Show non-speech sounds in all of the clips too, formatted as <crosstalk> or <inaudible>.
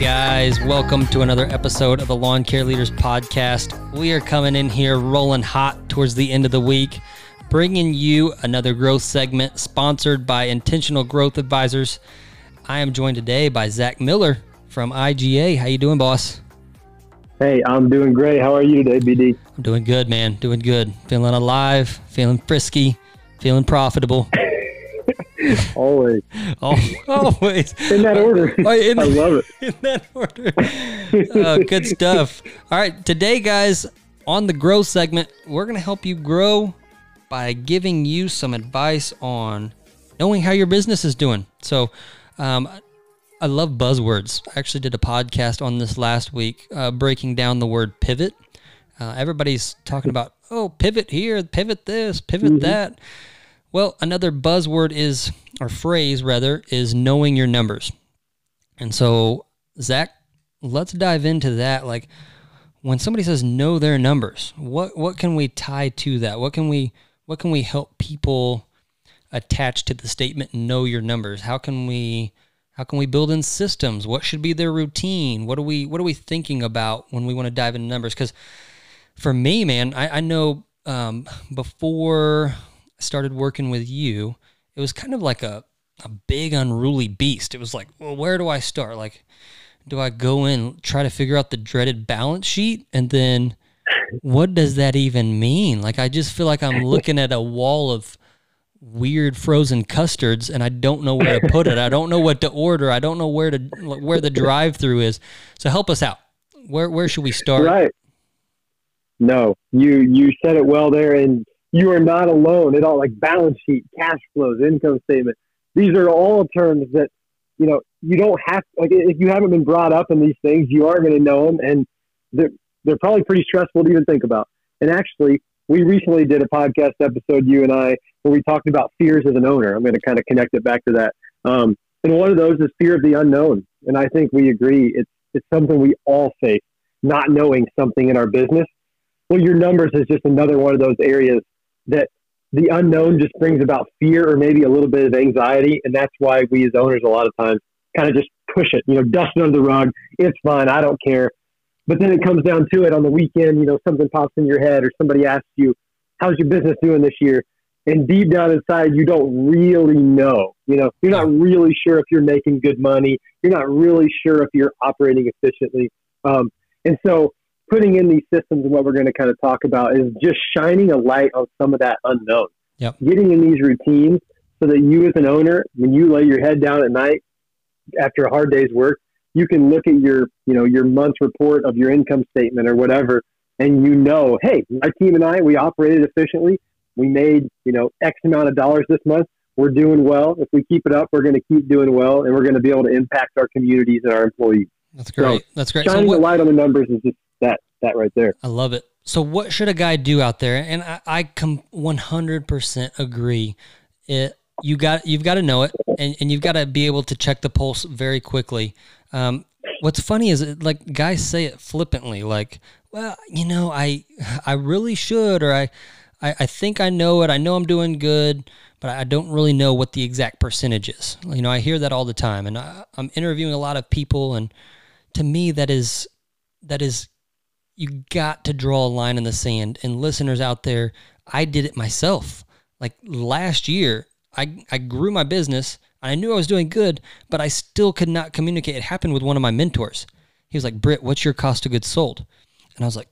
guys? Welcome to another episode of the Lawn Care Leaders Podcast. We are coming in here rolling hot towards the end of the week, bringing you another growth segment sponsored by Intentional Growth Advisors. I am joined today by Zach Miller from IGA. How you doing, boss? Hey, I'm doing great. How are you today, BD? I'm doing good, man. Doing good. Feeling alive, feeling frisky, feeling profitable. <laughs> <laughs> always. Oh, <laughs> always. In that order. <laughs> Oh, in, I love it. In that order. Oh, good stuff. All right. Today, guys, on the growth segment, we're going to help you grow by giving you some advice on knowing how your business is doing. So, um, I love buzzwords. I actually did a podcast on this last week, uh, breaking down the word pivot. Uh, everybody's talking about, oh, pivot here, pivot this, pivot that. Well, another buzzword is, or phrase rather, is knowing your numbers. And so, Zach, let's dive into that. Like, when somebody says know their numbers, what what can we tie to that? What can we what can we help people attach to the statement know your numbers? How can we how can we build in systems? What should be their routine? What are we what are we thinking about when we want to dive into numbers? Because for me, man, I, I know um, before Started working with you, it was kind of like a, a big unruly beast. It was like, well, where do I start? Like, do I go in, try to figure out the dreaded balance sheet? And then what does that even mean? Like, I just feel like I'm looking at a wall of weird frozen custards and I don't know where to put it. I don't know what to order. I don't know where to, where the drive through is. So help us out. Where, where should we start? Right. No, you, you said it well there. And you are not alone at all. Like balance sheet, cash flows, income statement. These are all terms that you know you don't have. Like if you haven't been brought up in these things, you are going to know them, and they're they're probably pretty stressful to even think about. And actually, we recently did a podcast episode, you and I, where we talked about fears as an owner. I'm going to kind of connect it back to that. Um, and one of those is fear of the unknown. And I think we agree it's it's something we all face, not knowing something in our business. Well, your numbers is just another one of those areas that the unknown just brings about fear or maybe a little bit of anxiety. And that's why we as owners, a lot of times, kind of just push it, you know, dust it under the rug. It's fine. I don't care. But then it comes down to it on the weekend, you know, something pops in your head or somebody asks you, how's your business doing this year? And deep down inside, you don't really know. You know, you're not really sure if you're making good money. You're not really sure if you're operating efficiently. Um, and so putting in these systems and what we're going to kind of talk about is just shining a light on some of that unknown. Yep. Getting in these routines so that you, as an owner, when you lay your head down at night after a hard day's work, you can look at your, you know, your month report of your income statement or whatever, and you know, hey, my team and I, we operated efficiently. We made, you know, X amount of dollars this month. We're doing well. If we keep it up, we're going to keep doing well, and we're going to be able to impact our communities and our employees. That's great. So That's great. Shining so what, the light on the numbers is just that right there. I love it. So what should a guy do out there? And I, I come 100% agree. It you got you've got to know it, and, and you've got to be able to check the pulse very quickly. Um, what's funny is like guys say it flippantly, like, well, you know, I I really should, or I, I I think I know it. I know I'm doing good, but I don't really know what the exact percentage is. You know, I hear that all the time, and I, I'm interviewing a lot of people, and to me, that is that is you got to draw a line in the sand. And listeners out there, I did it myself. Like last year, I, I grew my business. I knew I was doing good, but I still could not communicate. It happened with one of my mentors. He was like, Britt, what's your cost of goods sold? And I was like,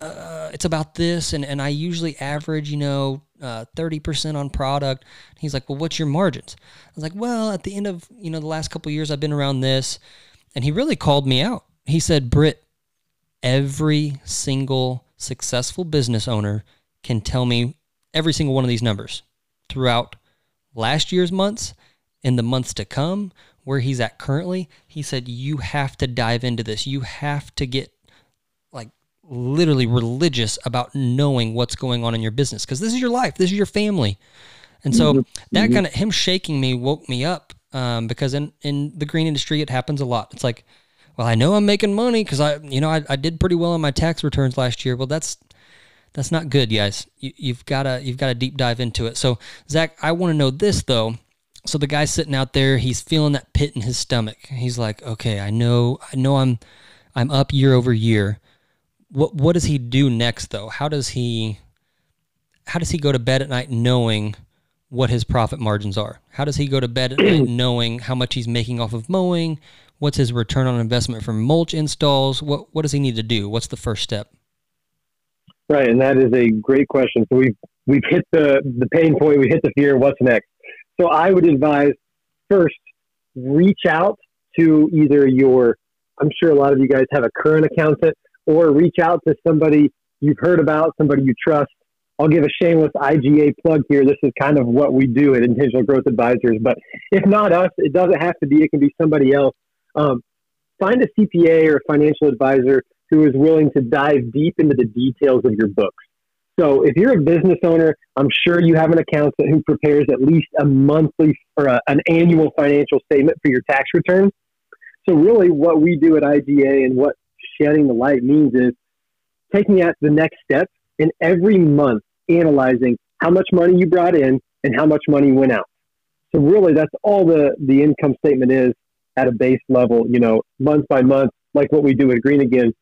uh, it's about this. And, and I usually average, you know, uh, 30% on product. He's like, well, what's your margins? I was like, well, at the end of, you know, the last couple years, I've been around this. And he really called me out. He said, Britt, every single successful business owner can tell me every single one of these numbers throughout last year's months in the months to come where he's at currently. He said you have to dive into this. You have to get like literally religious about knowing what's going on in your business because this is your life. This is your family. And so mm-hmm. that mm-hmm. kind of him shaking me woke me up um, because in in the green industry it happens a lot. It's like well, I know I'm making money because I, you know, I, I did pretty well on my tax returns last year. Well, that's that's not good, guys. You, you've got to you've got to deep dive into it. So, Zach, I want to know this though. so the guy's sitting out there, he's feeling that pit in his stomach. He's like, okay, I know, I know I'm, I'm up year over year. What, what does he do next though? How does he, how does he go to bed at night knowing what his profit margins are? How does he go to bed at night <clears throat> knowing how much he's making off of mowing? What's his return on investment from mulch installs? What, what does he need to do? What's the first step? Right, and that is a great question. So we've we've hit the the pain point, we hit the fear. What's next? So I would advise first reach out to either your I'm sure a lot of you guys have a current accountant or reach out to somebody you've heard about, somebody you trust. I'll give a shameless IGA plug here. This is kind of what we do at Intentional Growth Advisors. But if not us, it doesn't have to be. It can be somebody else. Um, find a CPA or a financial advisor who is willing to dive deep into the details of your books. So if you're a business owner, I'm sure you have an accountant who prepares at least a monthly or a, an annual financial statement for your tax return. So really what we do at IGA and what shedding the light means is taking that the next step and every month analyzing how much money you brought in and how much money went out. So really that's all the, the income statement is at a base level, you know, month by month, like what we do at Green Again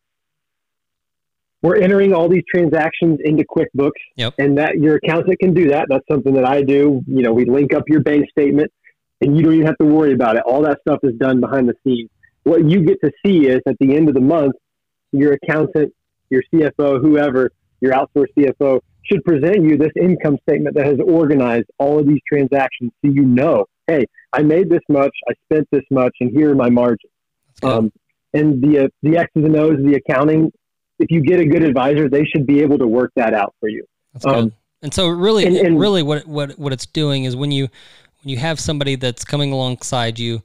we're entering all these transactions into QuickBooks, yep. and that your accountant can do that. That's something that I do. You know, we link up your bank statement, and you don't even have to worry about it. All that stuff is done behind the scenes. What you get to see is at the end of the month, your accountant, your CFO, whoever, your outsourced CFO should present you this income statement that has organized all of these transactions, so you know, hey, I made this much, I spent this much, and here are my margins. Um, and the uh, the X's and O's, the accounting if you get a good advisor, they should be able to work that out for you. That's good. Um, and so really, and, and, really what, what, what it's doing is when you, when you have somebody that's coming alongside you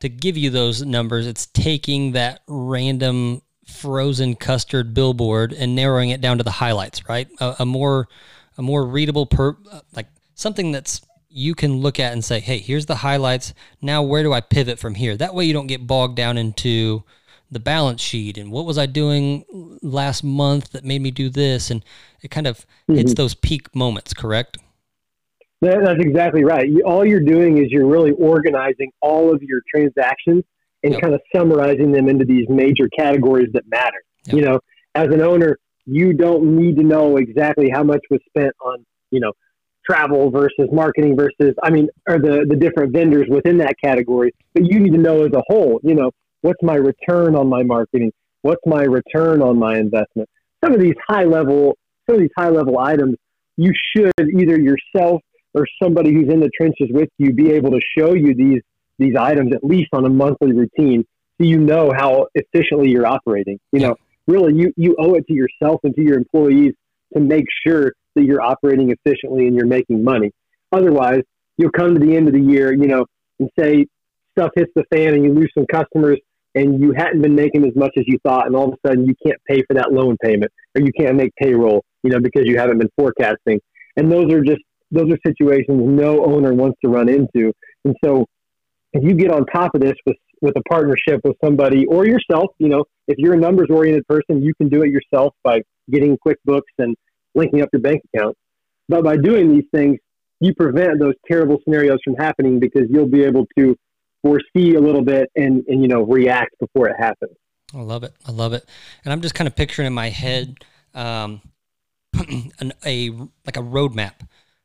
to give you those numbers, it's taking that random frozen custard billboard and narrowing it down to the highlights, right? A, a more, a more readable per like something that's you can look at and say, Hey, here's the highlights. Now, where do I pivot from here? That way you don't get bogged down into, the balance sheet and what was I doing last month that made me do this, and it kind of mm-hmm. hits those peak moments. Correct? That's exactly right. all you're doing is you're really organizing all of your transactions and yep. kind of summarizing them into these major categories that matter. Yep. You know, as an owner, you don't need to know exactly how much was spent on, you know, travel versus marketing versus, I mean, or the, the different vendors within that category, but you need to know as a whole, you know, What's my return on my marketing? What's my return on my investment? Some of these high level, some of these high level items, you should either yourself or somebody who's in the trenches with you be able to show you these these items at least on a monthly routine, so you know how efficiently you're operating. You know, really, you you owe it to yourself and to your employees to make sure that you're operating efficiently and you're making money. Otherwise, you'll come to the end of the year, you know, and say stuff hits the fan and you lose some customers and you hadn't been making as much as you thought, and all of a sudden you can't pay for that loan payment or you can't make payroll, you know, because you haven't been forecasting. And those are just those are situations no owner wants to run into. And so, if you get on top of this with with a partnership with somebody or yourself, you know, if you're a numbers oriented person, you can do it yourself by getting QuickBooks and linking up your bank account. But by doing these things, you prevent those terrible scenarios from happening because you'll be able to foresee a little bit and, and you know react before it happens. I love it. I love it. And I'm just kind of picturing in my head um, <clears throat> an, a like a roadmap.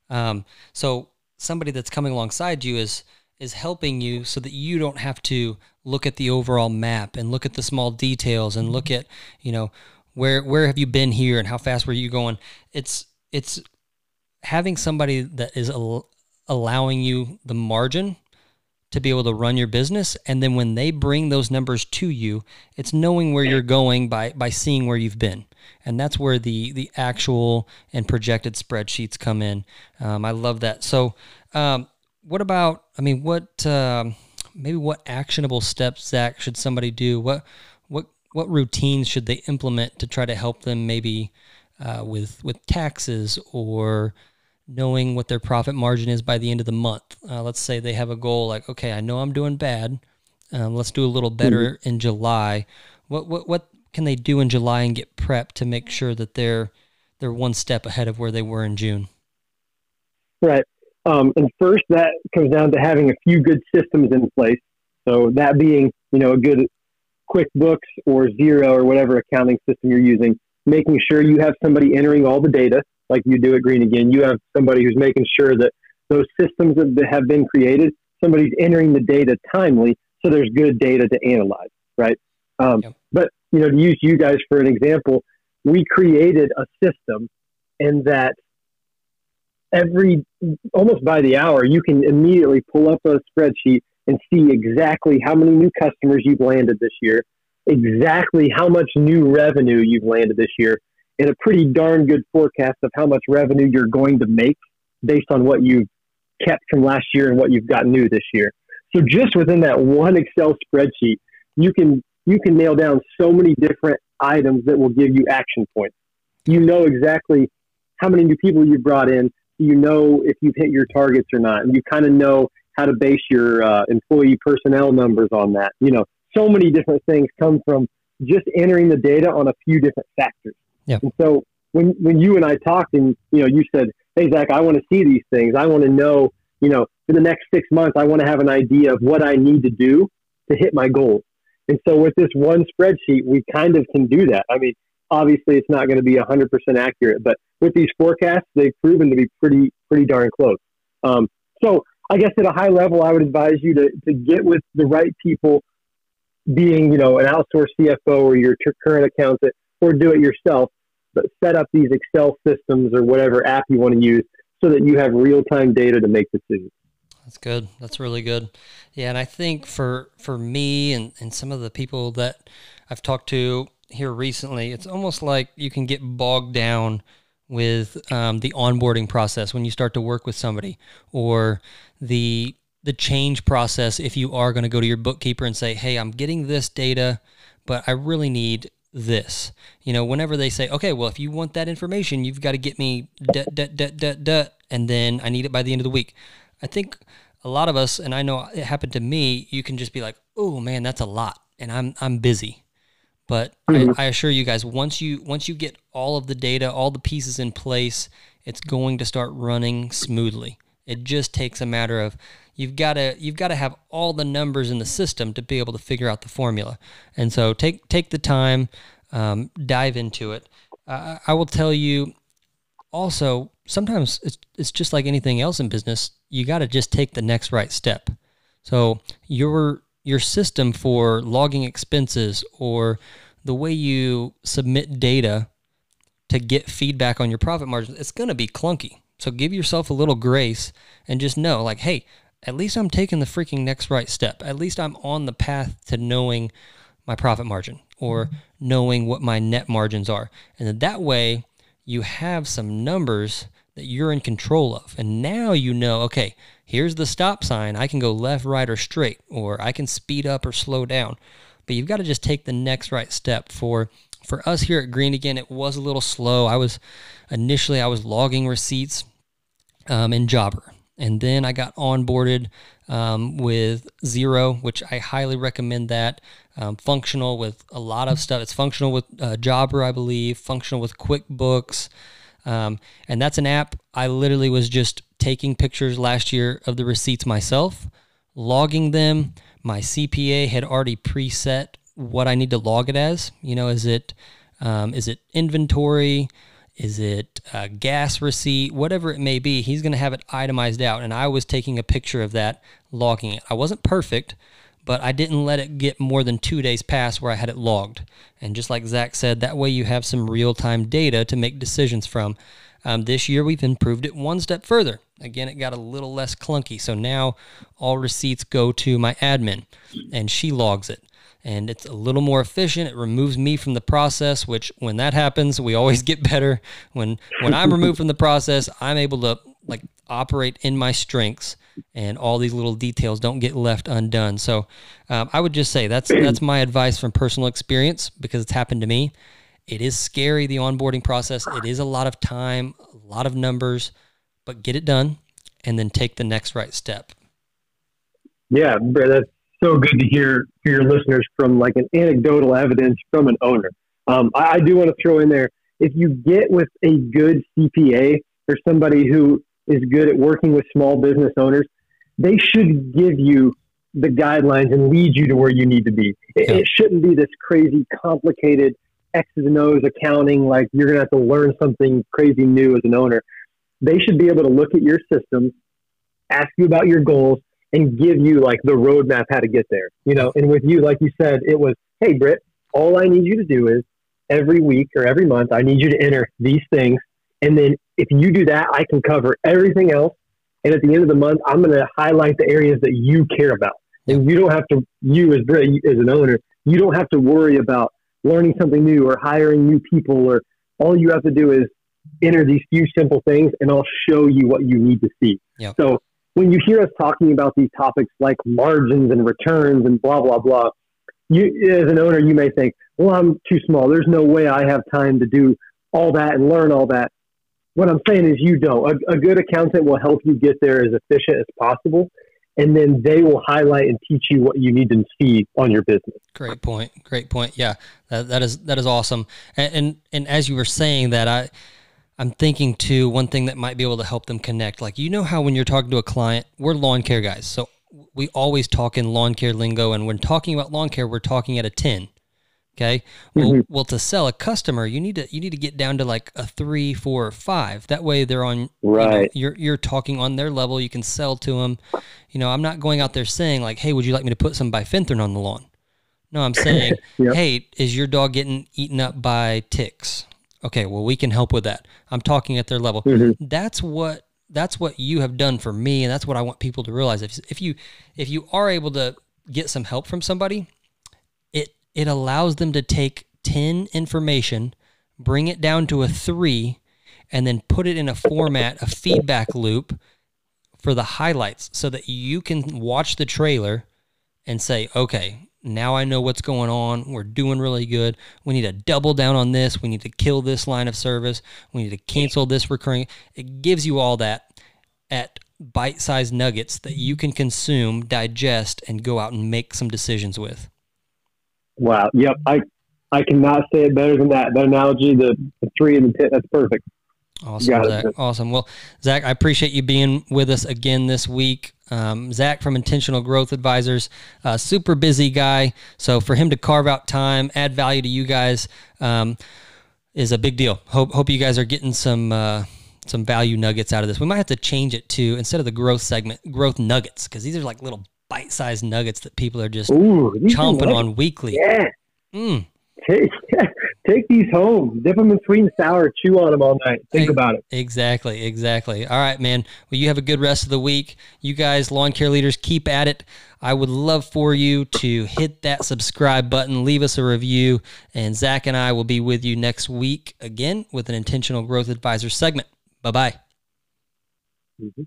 Um, so somebody that's coming alongside you is is helping you so that you don't have to look at the overall map and look at the small details and look at you know where where have you been here and how fast were you going. It's it's having somebody that is al- allowing you the margin to be able to run your business. And then when they bring those numbers to you it's knowing where you're going by by seeing where you've been. And that's where the the actual and projected spreadsheets come in. Um, i love that. So um, what about i mean what um, maybe what actionable steps zach should somebody do? What what routines should they implement to try to help them maybe uh, with with taxes or knowing what their profit margin is by the end of the month. Uh, let's say they have a goal like, okay, I know I'm doing bad. Um, let's do a little better mm-hmm. in July. What what what can they do in July and get prepped to make sure that they're they're one step ahead of where they were in June? Right. Um, and first, that comes down to having a few good systems in place. So that being, you know, a good QuickBooks or Xero or whatever accounting system you're using, making sure you have somebody entering all the data, like you do at Green Again. You have somebody who's making sure that those systems that have been created, somebody's entering the data timely, so there's good data to analyze, right? Um, yep. But you know, to use you guys for an example, we created a system, and that every almost by the hour, you can immediately pull up a spreadsheet and see exactly how many new customers you've landed this year, exactly how much new revenue you've landed this year, and a pretty darn good forecast of how much revenue you're going to make based on what you've kept from last year and what you've got new this year. So just within that one Excel spreadsheet, you can you can nail down so many different items that will give you action points. You know exactly how many new people you've brought in. You know if you've hit your targets or not, and you kind of know how to base your uh, employee personnel numbers on that. You know, so many different things come from just entering the data on a few different factors. Yeah. And so when when you and I talked, and you know, you said, "Hey Zach, I want to see these things. I want to know. You know, for the next six months, I want to have an idea of what I need to do to hit my goals." And so with this one spreadsheet, we kind of can do that. I mean, obviously, it's not going to be 100% accurate, but with these forecasts, they've proven to be pretty pretty darn close. Um, so I guess at a high level, I would advise you to, to get with the right people, being, you know, an outsourced CFO or your current accountant, or do it yourself, but set up these Excel systems or whatever app you want to use so that you have real time data to make decisions. That's good. That's really good. Yeah, and I think for for me and, and some of the people that I've talked to here recently, it's almost like you can get bogged down with um, the onboarding process when you start to work with somebody or the the change process if you are going to go to your bookkeeper and say hey i'm getting this data but i really need this. You know whenever they say okay well if you want that information you've got to get me and then i need it by the end of the week. I think a lot of us and i know it happened to me you can just be like oh man that's a lot and i'm i'm busy but mm-hmm. I, I, assure you guys, once you once you get all of the data, all the pieces in place, it's going to start running smoothly. It just takes a matter of you've got to you've got to have all the numbers in the system to be able to figure out the formula. And so take take the time, um, dive into it. Uh, I will tell you also sometimes it's it's just like anything else in business. You got to just take the next right step. So your your system for logging expenses or the way you submit data to get feedback on your profit margins, it's going to be clunky. So give yourself a little grace and just know, like, hey, at least I'm taking the freaking next right step. At least I'm on the path to knowing my profit margin or mm-hmm. knowing what my net margins are. And then that way you have some numbers that you're in control of. And now you know, okay, here's the stop sign. I can go left, right, or straight, or I can speed up or slow down but you've got to just take the next right step for for us here at Green again. It was a little slow. I was initially I was logging receipts um, in Jobber, and then I got onboarded um, with Xero, which I highly recommend. That um, functional with a lot of stuff. It's functional with uh, Jobber, I believe. Functional with QuickBooks. Um, and that's an app I literally was just taking pictures last year of the receipts myself, logging them, my CPA had already preset what I need to log it as. You know, is it um, is it inventory? Is it a gas receipt? Whatever it may be, he's going to have it itemized out. And I was taking a picture of that, logging it. I wasn't perfect, but I didn't let it get more than two days past where I had it logged. And just like Zach said, that way you have some real time data to make decisions from. Um, this year, we've improved it one step further. Again, it got a little less clunky. So now all receipts go to my admin and she logs it. And it's a little more efficient. It removes me from the process, which when that happens, we always <laughs> get better. When when I'm removed from the process, I'm able to like operate in my strengths and all these little details don't get left undone. So um, I would just say that's that's my advice from personal experience because it's happened to me. It is scary, the onboarding process. It is a lot of time, a lot of numbers, but get it done and then take the next right step. Yeah, that's so good to hear for your listeners from like an anecdotal evidence from an owner. Um, I, I do want to throw in there if you get with a good CPA or somebody who is good at working with small business owners, they should give you the guidelines and lead you to where you need to be. It, yeah. it shouldn't be this crazy, complicated X's and O's accounting, like you're going to have to learn something crazy new as an owner. They should be able to look at your systems, ask you about your goals, and give you like the roadmap how to get there. You know, and with you, like you said, it was, hey, Britt, all I need you to do is every week or every month, I need you to enter these things. And then if you do that, I can cover everything else. And at the end of the month, I'm going to highlight the areas that you care about. And you don't have to, you as as an owner, you don't have to worry about learning something new or hiring new people or all you have to do is enter these few simple things and I'll show you what you need to see. Yep. So when you hear us talking about these topics like margins and returns and blah, blah, blah, you, as an owner, you may think, well, I'm too small. There's no way I have time to do all that and learn all that. What I'm saying is you don't. A, a good accountant will help you get there as efficient as possible and then they will highlight and teach you what you need to see on your business. Great point. Great point. Yeah, that, that is that is awesome. And, and and as you were saying that, I I'm thinking too one thing that might be able to help them connect. Like you know how when you're talking to a client, we're lawn care guys, so we always talk in lawn care lingo, and when talking about lawn care, we're talking at a ten. Okay. Well, mm-hmm. well, to sell a customer, you need to you need to get down to like a three, four, or five. That way, they're on. Right. You are know, you're, you're talking on their level. You can sell to them. You know, I'm not going out there saying like, "Hey, would you like me to put some bifenthrin on the lawn?" No, I'm saying, <laughs> yep. "Hey, is your dog getting eaten up by ticks?" Okay, well, we can help with that. I'm talking at their level. Mm-hmm. That's what that's what you have done for me, and that's what I want people to realize. If if you if you are able to get some help from somebody, it allows them to take 10 information, bring it down to a three, and then put it in a format, a feedback loop for the highlights so that you can watch the trailer and say, okay, now I know what's going on. We're doing really good. We need to double down on this. We need to kill this line of service. We need to cancel this recurring. It gives you all that at bite sized nuggets that you can consume, digest, and go out and make some decisions with. Wow. Yep. I I cannot say it better than that. That analogy, the, the three and the pit, that's perfect. Awesome, Zach. Awesome. Well, Zach, I appreciate you being with us again this week. Um, Zach from Intentional Growth Advisors, uh, super busy guy. So for him to carve out time, add value to you guys, um, is a big deal. Hope hope you guys are getting some uh, some value nuggets out of this. We might have to change it to instead of the growth segment, growth nuggets, because these are like little bite-sized nuggets that people are just Ooh, chomping on weekly. Yeah. Mm. Take, <laughs> take these home, dip them in sweet and sour, chew on them all night. Think about it. Exactly, exactly. All right, man. Well, you have a good rest of the week. You guys, lawn care leaders, keep at it. I would love for you to hit that subscribe button, leave us a review, and Zach and I will be with you next week again with an intentional growth advisor segment. Bye bye. Mm-hmm.